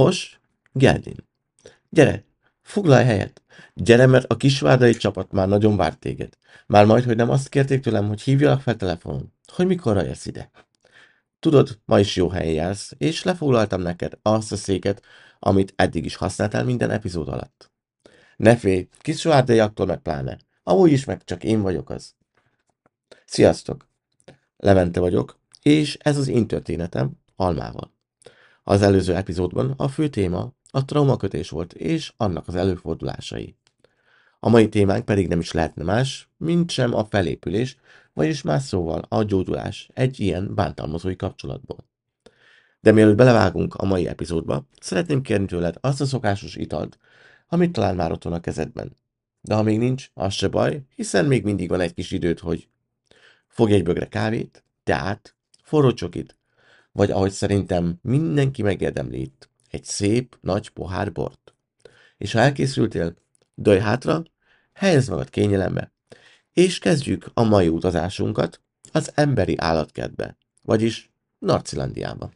Hos, Geldin. Gyere, foglalj helyet. Gyere, mert a kisvárdai csapat már nagyon várt téged. Már majd, hogy nem azt kérték tőlem, hogy hívjalak fel telefonon, hogy mikorra jössz ide. Tudod, ma is jó helyen jársz, és lefoglaltam neked azt a széket, amit eddig is használtál minden epizód alatt. Ne félj, kis akkor meg pláne. Amúgy is meg csak én vagyok az. Sziasztok! Levente vagyok, és ez az én történetem Almával. Az előző epizódban a fő téma a traumakötés volt, és annak az előfordulásai. A mai témánk pedig nem is lehetne más, mint sem a felépülés, vagyis más szóval a gyógyulás egy ilyen bántalmazói kapcsolatból. De mielőtt belevágunk a mai epizódba, szeretném kérni tőled azt a szokásos italt, amit talán már ott van a kezedben. De ha még nincs, az se baj, hiszen még mindig van egy kis időt, hogy fogj egy bögre kávét, teát, forró csokit, vagy ahogy szerintem mindenki megérdemli itt, egy szép, nagy pohár bort. És ha elkészültél, dőj hátra, helyezd magad kényelembe, és kezdjük a mai utazásunkat az emberi állatkertbe, vagyis Narcilandiába.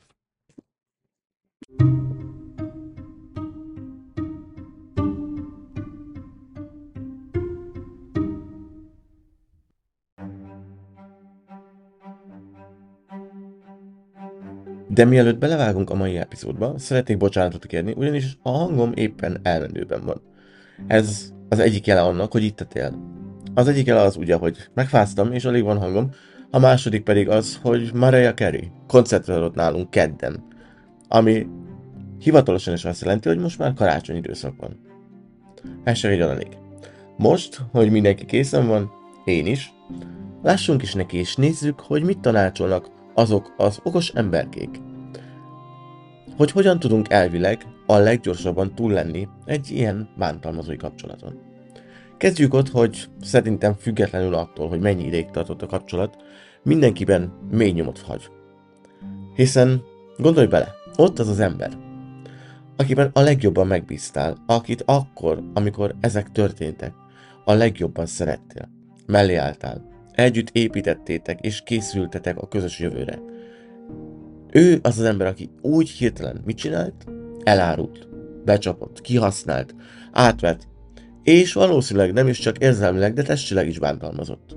De mielőtt belevágunk a mai epizódba, szeretnék bocsánatot kérni, ugyanis a hangom éppen elmenőben van. Ez az egyik jele annak, hogy itt tél. Az egyik jele az ugye, hogy megfáztam és alig van hangom, a második pedig az, hogy Mariah Carey koncertrálott nálunk kedden, ami hivatalosan is azt jelenti, hogy most már karácsony időszak van. Ez csak egy. Most, hogy mindenki készen van, én is, lássunk is neki és nézzük, hogy mit tanácsolnak azok az okos emberkék. Hogy hogyan tudunk elvileg a leggyorsabban túl lenni egy ilyen bántalmazói kapcsolaton. Kezdjük ott, hogy szerintem függetlenül attól, hogy mennyi ideig tartott a kapcsolat, mindenkiben mély nyomot hagy. Hiszen gondolj bele, ott az az ember, akiben a legjobban megbíztál, akit akkor, amikor ezek történtek, a legjobban szerettél, mellé álltál, Együtt építettétek és készültetek a közös jövőre. Ő az az ember, aki úgy hirtelen mit csinált? Elárult, becsapott, kihasznált, átvett, és valószínűleg nem is csak érzelmileg, de testileg is bántalmazott.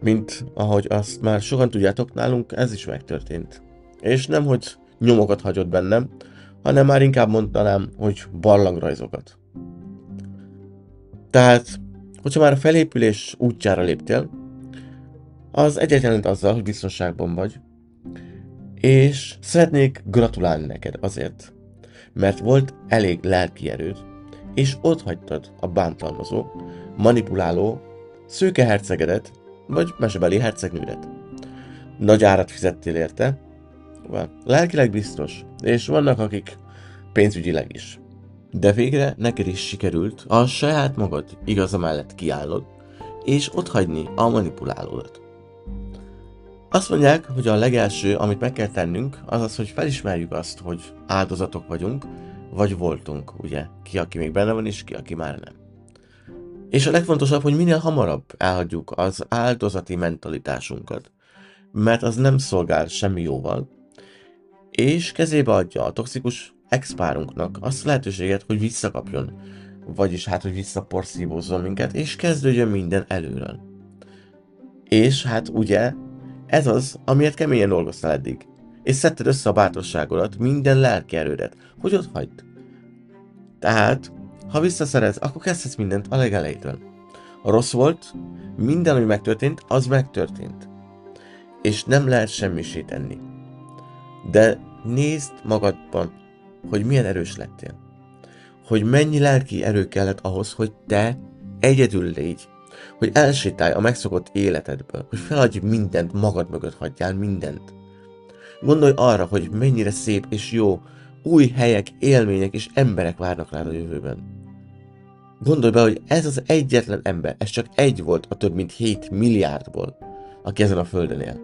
Mint ahogy azt már sokan tudjátok, nálunk ez is megtörtént. És nem, hogy nyomokat hagyott bennem, hanem már inkább mondanám, hogy barlangrajzokat. Tehát, hogyha már a felépülés útjára léptél, az egyetlen azzal, hogy biztonságban vagy. És szeretnék gratulálni neked azért, mert volt elég lelki erőd, és ott hagytad a bántalmazó, manipuláló, szőke hercegedet, vagy mesebeli hercegnődet. Nagy árat fizettél érte, lelkileg biztos, és vannak akik pénzügyileg is. De végre neked is sikerült a saját magad igaza mellett kiállod, és otthagyni a manipulálódat. Azt mondják, hogy a legelső, amit meg kell tennünk, az az, hogy felismerjük azt, hogy áldozatok vagyunk, vagy voltunk, ugye? Ki, aki még benne van, és ki, aki már nem. És a legfontosabb, hogy minél hamarabb elhagyjuk az áldozati mentalitásunkat, mert az nem szolgál semmi jóval, és kezébe adja a toxikus expárunknak azt a lehetőséget, hogy visszakapjon, vagyis hát, hogy visszaporszívózzon minket, és kezdődjön minden előről. És hát ugye ez az, amiért keményen dolgoztál eddig. És szedted össze a bátorságodat, minden lelki erődet, hogy ott hagyd. Tehát, ha visszaszerez, akkor kezdhetsz mindent a legelejétől. A rossz volt, minden, ami megtörtént, az megtörtént. És nem lehet semmisé tenni. De nézd magadban, hogy milyen erős lettél. Hogy mennyi lelki erő kellett ahhoz, hogy te egyedül légy, hogy elsétálj a megszokott életedből, hogy feladj mindent, magad mögött hagyjál mindent. Gondolj arra, hogy mennyire szép és jó új helyek, élmények és emberek várnak rád a jövőben. Gondolj be, hogy ez az egyetlen ember, ez csak egy volt a több mint 7 milliárdból, aki ezen a földön él.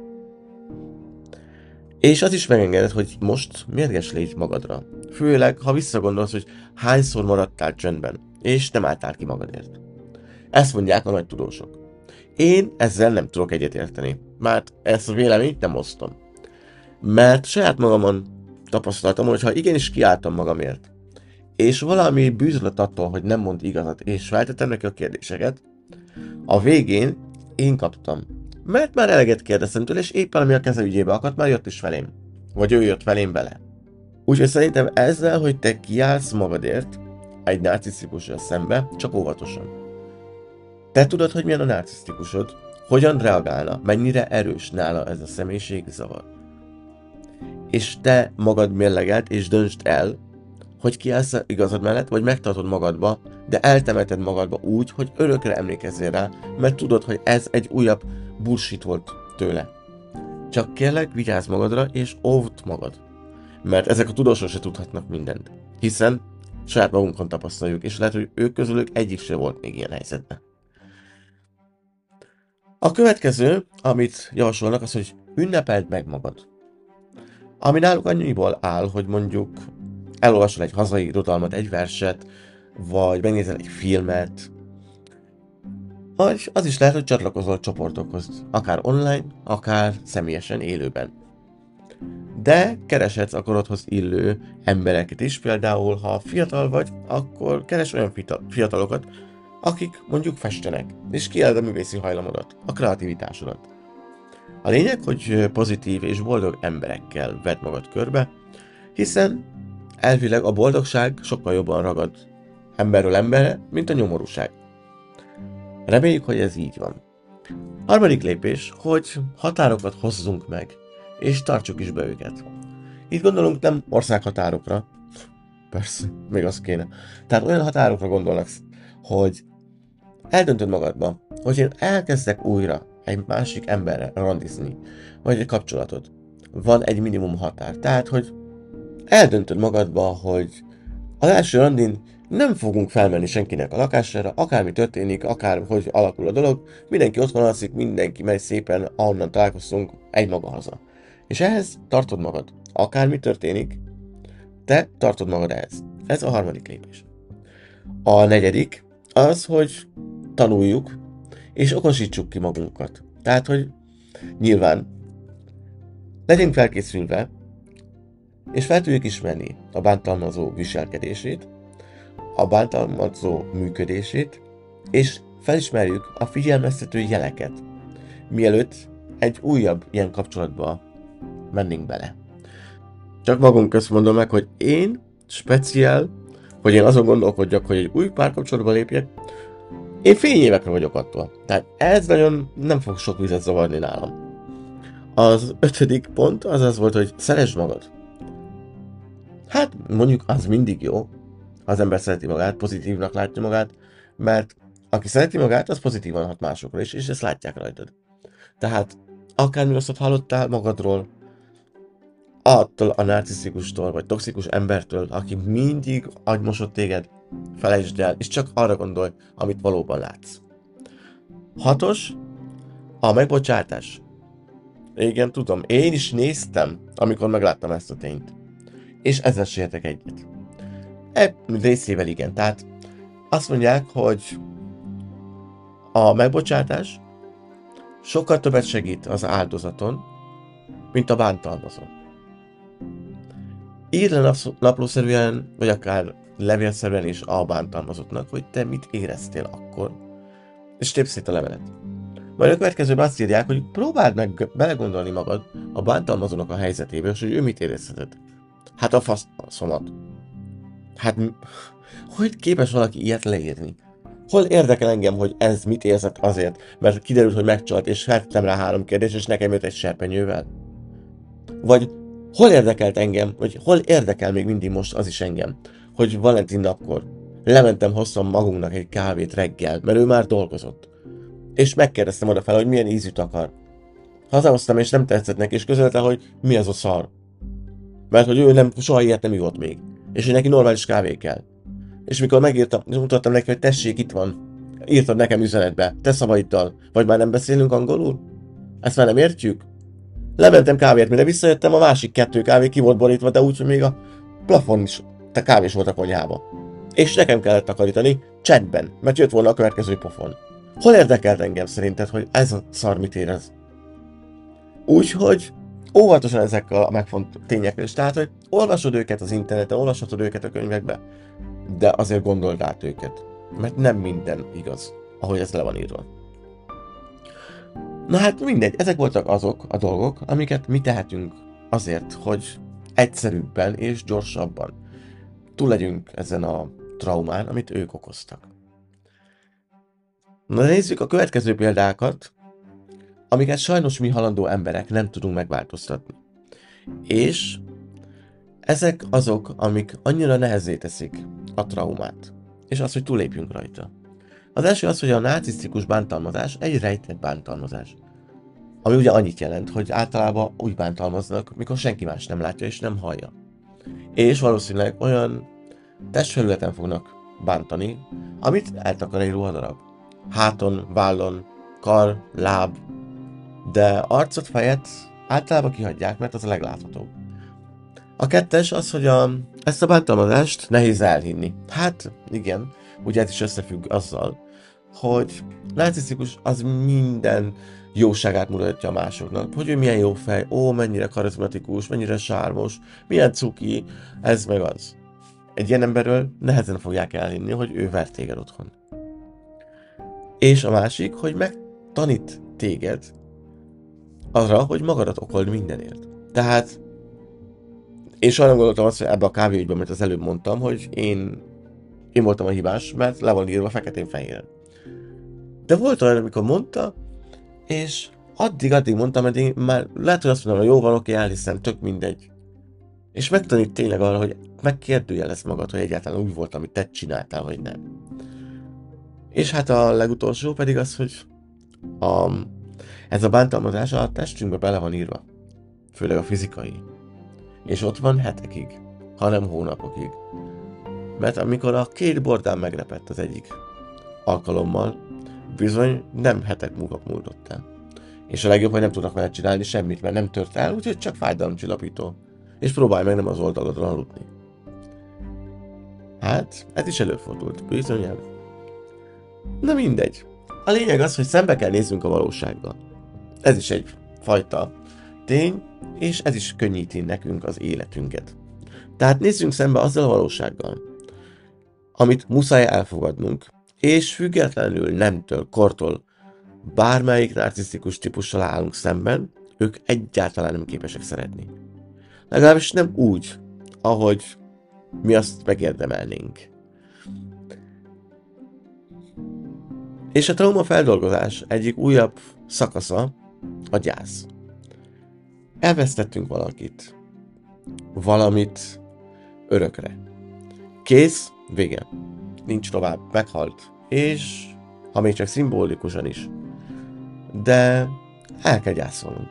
És az is megengedett, hogy most mérges légy magadra. Főleg, ha visszagondolsz, hogy hányszor maradtál csöndben, és nem álltál ki magadért. Ezt mondják a nagy tudósok. Én ezzel nem tudok egyetérteni, mert ezt a véleményt nem osztom. Mert saját magamon tapasztaltam, hogy ha igenis kiálltam magamért, és valami bűzlött attól, hogy nem mond igazat, és feltettem neki a kérdéseket, a végén én kaptam. Mert már eleget kérdeztem tőle, és éppen ami a keze ügyébe akadt, már jött is felém. Vagy ő jött velém bele. Úgyhogy szerintem ezzel, hogy te kiállsz magadért egy narcisztikussal szembe, csak óvatosan. Te tudod, hogy milyen a narcisztikusod, hogyan reagálna, mennyire erős nála ez a személyiség zavar. És te magad mérlegelt és döntsd el, hogy kiállsz igazad mellett, vagy megtartod magadba, de eltemeted magadba úgy, hogy örökre emlékezzél rá, mert tudod, hogy ez egy újabb bullshit volt tőle. Csak kérlek, vigyázz magadra, és óvd magad. Mert ezek a tudósok se tudhatnak mindent. Hiszen saját magunkon tapasztaljuk, és lehet, hogy ők közülük egyik se volt még ilyen helyzetben. A következő, amit javasolnak, az, hogy ünnepeld meg magad. Ami náluk annyiból áll, hogy mondjuk elolvasol egy hazai irodalmat, egy verset, vagy megnézel egy filmet, vagy az is lehet, hogy csatlakozol csoportokhoz, akár online, akár személyesen, élőben. De kereshetsz a illő embereket is, például ha fiatal vagy, akkor keres olyan fiatalokat, akik mondjuk festenek, és kiállod a művészi hajlamodat, a kreativitásodat. A lényeg, hogy pozitív és boldog emberekkel vedd magad körbe, hiszen elvileg a boldogság sokkal jobban ragad emberről emberre, mint a nyomorúság. Reméljük, hogy ez így van. Harmadik lépés, hogy határokat hozzunk meg, és tartsuk is be őket. Itt gondolunk nem országhatárokra, persze, még az kéne. Tehát olyan határokra gondolnak, hogy eldöntöd magadba, hogy én elkezdek újra egy másik emberre randizni, vagy egy kapcsolatot. Van egy minimum határ. Tehát, hogy eldöntöd magadba, hogy az első randin nem fogunk felmenni senkinek a lakására, akármi történik, akár hogy alakul a dolog, mindenki otthon alszik, mindenki megy szépen, ahonnan találkoztunk, egy maga haza. És ehhez tartod magad. Akármi történik, te tartod magad ehhez. Ez a harmadik lépés. A negyedik az, hogy tanuljuk, és okosítsuk ki magunkat. Tehát, hogy nyilván legyünk felkészülve, és fel tudjuk ismerni a bántalmazó viselkedését, a bántalmazó működését, és felismerjük a figyelmeztető jeleket, mielőtt egy újabb ilyen kapcsolatba mennénk bele. Csak magunk közt mondom meg, hogy én speciál, hogy én azon gondolkodjak, hogy egy új párkapcsolatba lépjek, én fényévekre vagyok attól. Tehát ez nagyon nem fog sok vizet zavarni nálam. Az ötödik pont az az volt, hogy szeresd magad. Hát mondjuk az mindig jó, az ember szereti magát, pozitívnak látja magát, mert aki szereti magát, az pozitívan hat másokra is, és ezt látják rajtad. Tehát akármi rosszat hallottál magadról, attól a narcisztikustól, vagy toxikus embertől, aki mindig agymosott téged, felejtsd el, és csak arra gondolj, amit valóban látsz. Hatos, a megbocsátás. Igen, tudom, én is néztem, amikor megláttam ezt a tényt. És ezzel sértek egyet. E részével igen, tehát azt mondják, hogy a megbocsátás sokkal többet segít az áldozaton, mint a bántalmazon. Írd le naplószerűen, vagy akár levélszerűen is a bántalmazottnak, hogy te mit éreztél akkor, és tép szét a levelet. Majd a következőben azt írják, hogy próbáld meg belegondolni magad a bántalmazónak a helyzetébe, és hogy ő mit érezhetett. Hát a faszomat. Hát, hogy képes valaki ilyet leírni? Hol érdekel engem, hogy ez mit érzett azért, mert kiderült, hogy megcsalt, és feltettem rá három kérdést, és nekem jött egy serpenyővel? Vagy hol érdekelt engem, vagy hol érdekel még mindig most az is engem, hogy Valentin napkor lementem hosszan magunknak egy kávét reggel, mert ő már dolgozott. És megkérdeztem oda fel, hogy milyen ízűt akar. Hazahoztam, és nem tetszett neki, és közölte, hogy mi az a szar. Mert hogy ő nem, soha ilyet nem ivott még. És hogy neki normális kávé kell. És mikor megírtam, mutattam neki, hogy tessék, itt van. Írtad nekem üzenetbe, te szavaiddal. Vagy már nem beszélünk angolul? Ezt már nem értjük? Lementem kávét, mire visszajöttem, a másik kettő kávé ki volt borítva, de úgy, hogy még a plafon is te kávés volt a konyhába. És nekem kellett takarítani, csetben, mert jött volna a következő pofon. Hol érdekelt engem szerinted, hogy ez a szar mit érez? Úgyhogy óvatosan ezekkel a megfont tényekkel is. Tehát, hogy olvasod őket az interneten, olvashatod őket a könyvekbe, de azért gondold át őket. Mert nem minden igaz, ahogy ez le van írva. Na hát mindegy, ezek voltak azok a dolgok, amiket mi tehetünk azért, hogy egyszerűbben és gyorsabban túl legyünk ezen a traumán, amit ők okoztak. Na nézzük a következő példákat, amiket sajnos mi halandó emberek nem tudunk megváltoztatni. És ezek azok, amik annyira nehezé teszik a traumát, és az, hogy túlépjünk rajta. Az első az, hogy a narcisztikus bántalmazás egy rejtett bántalmazás. Ami ugye annyit jelent, hogy általában úgy bántalmaznak, mikor senki más nem látja és nem hallja. És valószínűleg olyan testfelületen fognak bántani, amit eltakar egy ruhadarab. Háton, vállon, kar, láb, de arcot, fejet általában kihagyják, mert az a legláthatóbb. A kettes az, hogy a, ezt a bántalmazást nehéz elhinni. Hát igen, ugye ez is összefügg azzal, hogy narcisztikus az minden jóságát mutatja másoknak. Hogy ő milyen jó fej, ó, mennyire karizmatikus, mennyire sármos, milyen cuki, ez meg az. Egy ilyen emberről nehezen fogják elhinni, hogy ő vert téged otthon. És a másik, hogy megtanít téged arra, hogy magadat okold mindenért. Tehát én soha nem gondoltam azt, hogy ebbe a kávéügyben, amit az előbb mondtam, hogy én, én voltam a hibás, mert le van írva feketén-fehéren. De volt olyan, amikor mondta, és addig-addig mondtam, hogy már lehet, hogy azt mondom, hogy jó van, oké, elhiszem, tök mindegy. És megtanít tényleg arra, hogy megkérdőjelez magad, hogy egyáltalán úgy volt, amit te csináltál, vagy nem. És hát a legutolsó pedig az, hogy a, ez a bántalmazás a testünkbe bele van írva. Főleg a fizikai. És ott van hetekig, hanem hónapokig. Mert amikor a két bordán megrepett az egyik alkalommal, bizony nem hetek múlva múlott el. És a legjobb, hogy nem tudnak vele csinálni semmit, mert nem tört el, úgyhogy csak fájdalomcsillapító. És próbálj meg nem az oldalodra aludni. Hát, ez is előfordult, bizonyám. Na mindegy. A lényeg az, hogy szembe kell néznünk a valósággal. Ez is egy fajta tény, és ez is könnyíti nekünk az életünket. Tehát nézzünk szembe azzal a valósággal, amit muszáj elfogadnunk, és függetlenül nemtől, kortól, bármelyik narcisztikus típussal állunk szemben, ők egyáltalán nem képesek szeretni. Legalábbis nem úgy, ahogy mi azt megérdemelnénk. És a trauma feldolgozás egyik újabb szakasza a gyász. Elvesztettünk valakit. Valamit örökre. Kész, vége. Nincs tovább, meghalt. És ha még csak szimbolikusan is. De el kell gyászolnunk.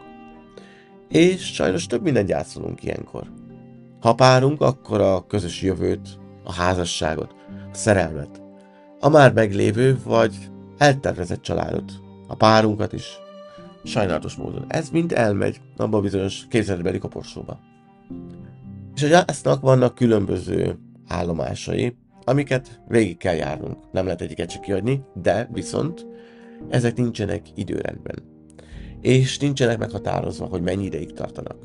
És sajnos több minden gyászolunk ilyenkor. Ha párunk, akkor a közös jövőt, a házasságot, a szerelmet, a már meglévő vagy eltervezett családot, a párunkat is, sajnálatos módon. Ez mind elmegy abba a bizonyos képzeletbeli koporsóba. És hogy eztnek vannak különböző állomásai, amiket végig kell járnunk. Nem lehet egyiket csak kiadni, de viszont ezek nincsenek időrendben. És nincsenek meghatározva, hogy mennyi ideig tartanak.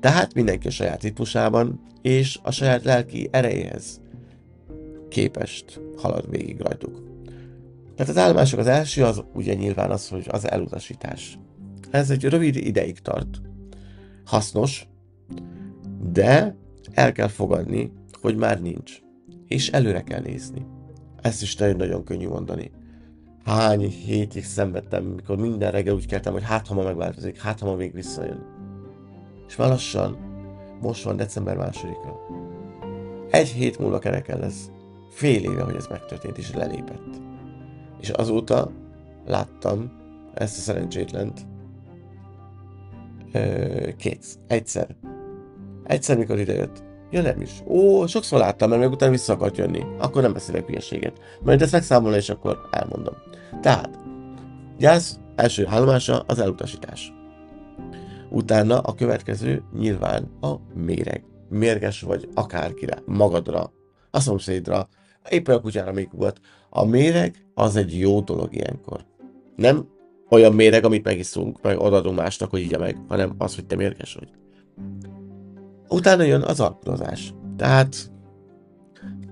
Tehát mindenki a saját ritmusában és a saját lelki erejéhez képest halad végig rajtuk. Tehát az állomások az első az ugye nyilván az, hogy az elutasítás. Ez egy rövid ideig tart. Hasznos, de el kell fogadni, hogy már nincs. És előre kell nézni. Ezt is nagyon-nagyon könnyű mondani. Hány hétig szenvedtem, mikor minden reggel úgy keltem, hogy hát ha ma megváltozik, hát ha ma még visszajön. És már lassan, most van december másodika. Egy hét múlva kerekel lesz. Fél éve, hogy ez megtörtént, és lelépett. És azóta láttam ezt a szerencsétlent két, egyszer. Egyszer, mikor idejött. Ja nem is. Ó, sokszor láttam, mert még utána vissza akart jönni. Akkor nem beszélek hülyeséget. Majd ezt megszámolni, és akkor elmondom. Tehát, gyász első állomása az elutasítás. Utána a következő nyilván a méreg. Mérges vagy akárkire, magadra, a szomszédra, éppen a kutyára még volt. A méreg az egy jó dolog ilyenkor. Nem olyan méreg, amit megiszunk, meg odaadunk másnak, hogy igye meg, hanem az, hogy te mérges vagy. Utána jön az alkudozás. Tehát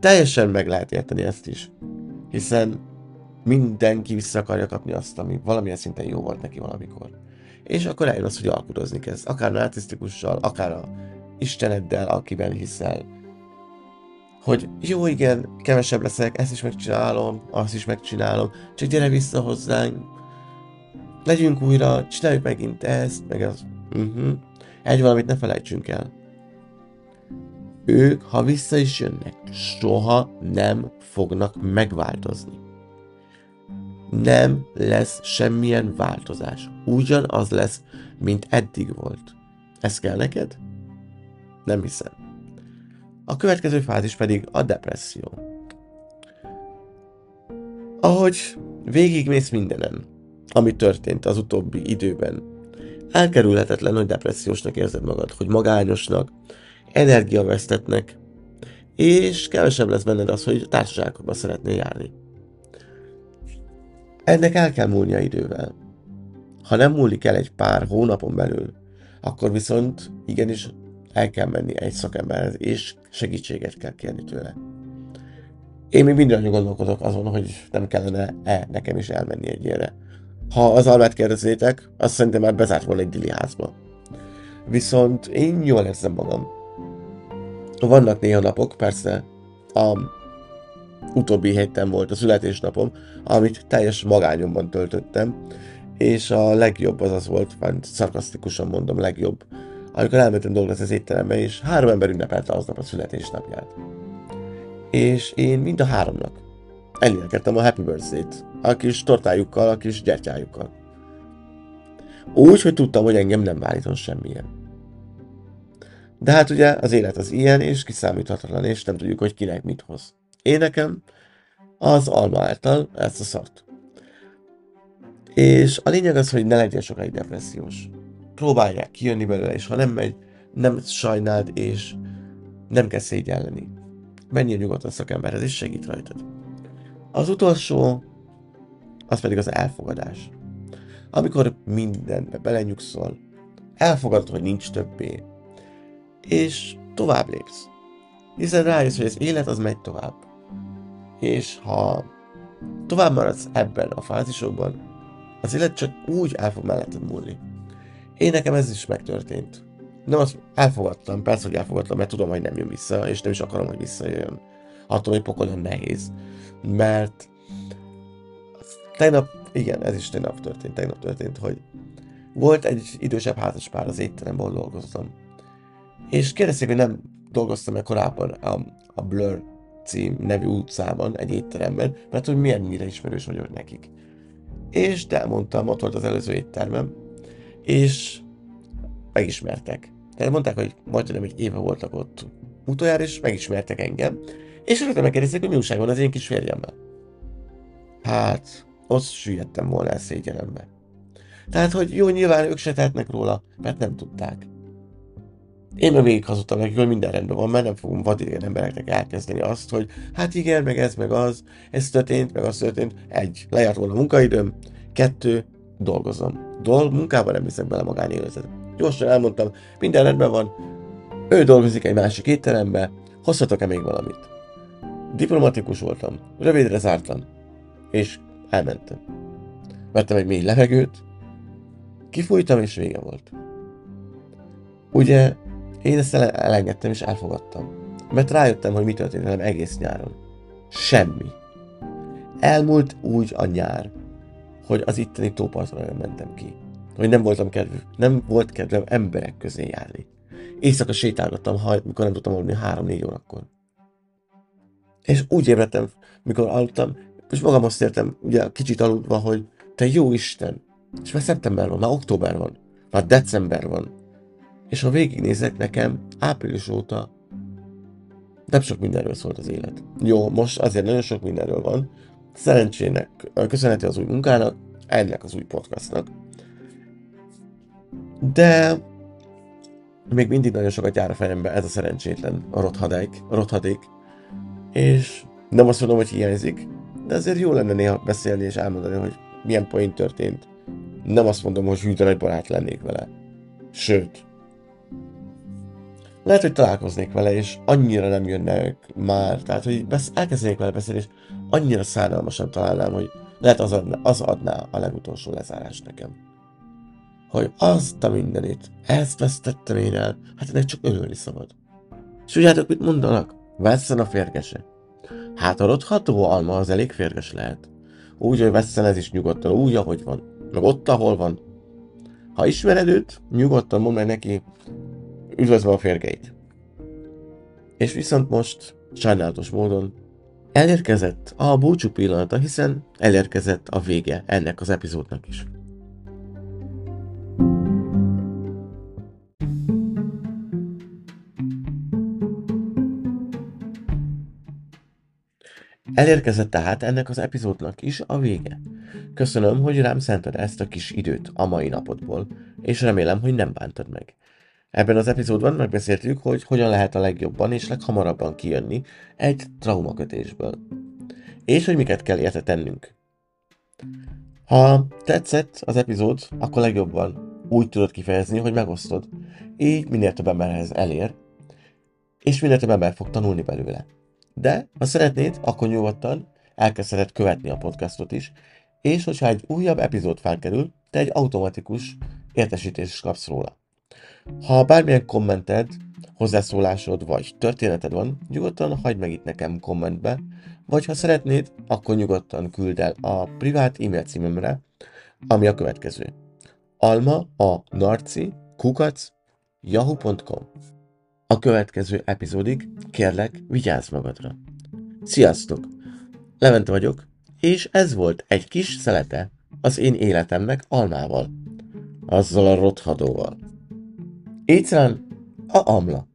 teljesen meg lehet érteni ezt is. Hiszen mindenki vissza akarja kapni azt, ami valamilyen szinten jó volt neki valamikor. És akkor eljön az, hogy alkudozni kezd. Akár narcisztikussal, akár a Isteneddel, akiben hiszel. Hogy jó, igen, kevesebb leszek, ezt is megcsinálom, azt is megcsinálom, csak gyere vissza hozzánk, legyünk újra, csináljuk megint ezt, meg az. Uh-huh. Egy valamit ne felejtsünk el. Ők, ha vissza is jönnek, soha nem fognak megváltozni nem lesz semmilyen változás. Ugyanaz lesz, mint eddig volt. Ez kell neked? Nem hiszem. A következő fázis pedig a depresszió. Ahogy végigmész mindenen, ami történt az utóbbi időben, elkerülhetetlen, hogy depressziósnak érzed magad, hogy magányosnak, energiavesztetnek, és kevesebb lesz benned az, hogy társaságokba szeretnél járni. Ennek el kell múlnia idővel. Ha nem múlik el egy pár hónapon belül, akkor viszont igenis el kell menni egy szakemberhez, és segítséget kell kérni tőle. Én még minden gondolkodok azon, hogy nem kellene-e nekem is elmenni egy ilyenre. Ha az almát kérdezétek, azt szerintem már bezárt volna egy dili házba. Viszont én jól érzem magam. Vannak néha napok, persze, a utóbbi héten volt a születésnapom, amit teljes magányomban töltöttem, és a legjobb az az volt, mert szarkasztikusan mondom, legjobb, amikor elmentem dolgozni az étterembe, és három ember ünnepelte aznap a születésnapját. És én mind a háromnak elénekeltem a Happy Birthday-t, a kis tortájukkal, a kis gyertyájukkal. Úgy, hogy tudtam, hogy engem nem válítom semmilyen. De hát ugye az élet az ilyen, és kiszámíthatatlan, és nem tudjuk, hogy kinek mit hoz. Én nekem az alma által ezt a szart. És a lényeg az, hogy ne legyen sokáig depressziós. Próbálják kijönni belőle, és ha nem megy, nem sajnáld, és nem kell szégyelleni. Menjél nyugodtan szakemberhez, és segít rajtad. Az utolsó, az pedig az elfogadás. Amikor mindenbe belenyugszol, elfogadod, hogy nincs többé, és tovább lépsz. Hiszen rájössz, hogy az élet az megy tovább és ha tovább maradsz ebben a fázisokban, az élet csak úgy el fog melletted múlni. Én nekem ez is megtörtént. Nem azt elfogadtam, persze, hogy elfogadtam, mert tudom, hogy nem jön vissza, és nem is akarom, hogy visszajön. Attól, hogy pokolon nehéz. Mert tegnap, igen, ez is tegnap történt, tegnap történt, hogy volt egy idősebb házaspár az étteremben, ahol dolgoztam. És kérdezték, hogy nem dolgoztam-e korábban a, a Blur cím nevű utcában, egy étteremben, mert hogy milyen mire ismerős vagyok nekik. És elmondtam, ott volt az előző éttermem, és megismertek. Tehát mondták, hogy majdnem egy éve voltak ott utoljára, és megismertek engem, és rögtön megkérdezték, hogy mi újság van az én kis férjemmel. Hát, ott süllyedtem volna el szégyenembe. Tehát, hogy jó, nyilván ők se tehetnek róla, mert nem tudták. Én meg végig hazudtam nekik, hogy minden rendben van, mert nem fogom vadidegen embereknek elkezdeni azt, hogy hát igen, meg ez, meg az, ez történt, meg az történt. Egy, lejárt volna a munkaidőm. Kettő, dolgozom. Dolg, munkában nem viszek bele magánéletet. Gyorsan elmondtam, minden rendben van, ő dolgozik egy másik étterembe, hozhatok-e még valamit? Diplomatikus voltam, rövidre zártam, és elmentem. Vettem egy mély levegőt, kifújtam, és vége volt. Ugye én ezt elengedtem és elfogadtam. Mert rájöttem, hogy mi történt velem egész nyáron. Semmi. Elmúlt úgy a nyár, hogy az itteni tópartra nem mentem ki. Hogy nem voltam kedv, nem volt kedvem emberek közé járni. Éjszaka sétálgattam, ha, mikor nem tudtam aludni 3-4 órakor. És úgy ébredtem, mikor aludtam, és magam azt értem, ugye kicsit aludva, hogy te jó Isten, és már szeptember van, már október van, már december van, és ha végignézek nekem, április óta nem sok mindenről szólt az élet. Jó, most azért nagyon sok mindenről van. Szerencsének köszönheti az új munkának, ennek az új podcastnak. De még mindig nagyon sokat jár a fejembe ez a szerencsétlen, a rothadék, a rothadék. És nem azt mondom, hogy hiányzik, de azért jó lenne néha beszélni és elmondani, hogy milyen point történt, Nem azt mondom, hogy hű, egy barát lennék vele. Sőt, lehet, hogy találkoznék vele, és annyira nem jönnek már, tehát, hogy besz- elkezdenék vele beszélni, és annyira szánalmasan találnám, hogy lehet az adná, az adná a legutolsó lezárást nekem. Hogy azt a mindenit, ezt vesztettem én el, hát ennek csak örülni szabad. És tudjátok, mit mondanak? Vesszen a férgese. Hát a rotható alma az elég férges lehet. Úgy, hogy vesszen ez is nyugodtan, úgy, ahogy van. Meg ott, ahol van. Ha ismered őt, nyugodtan mondd meg neki, üdvözlöm a férgeit. És viszont most, sajnálatos módon, elérkezett a búcsú pillanata, hiszen elérkezett a vége ennek az epizódnak is. Elérkezett tehát ennek az epizódnak is a vége. Köszönöm, hogy rám szented ezt a kis időt a mai napodból, és remélem, hogy nem bántad meg. Ebben az epizódban megbeszéltük, hogy hogyan lehet a legjobban és leghamarabban kijönni egy traumakötésből. És hogy miket kell érte tennünk. Ha tetszett az epizód, akkor legjobban úgy tudod kifejezni, hogy megosztod. Így minél több emberhez elér, és minél több ember fog tanulni belőle. De, ha szeretnéd, akkor nyugodtan elkezdheted követni a podcastot is, és hogyha egy újabb epizód felkerül, te egy automatikus értesítést kapsz róla. Ha bármilyen kommented, hozzászólásod vagy történeted van, nyugodtan hagyd meg itt nekem kommentbe, vagy ha szeretnéd, akkor nyugodtan küld el a privát e-mail címemre, ami a következő. Alma a narci kukac yahoo.com A következő epizódig kérlek, vigyázz magadra. Sziasztok! Levente vagyok, és ez volt egy kis szelete az én életemnek almával. Azzal a rothadóval. Egyszerűen a amla.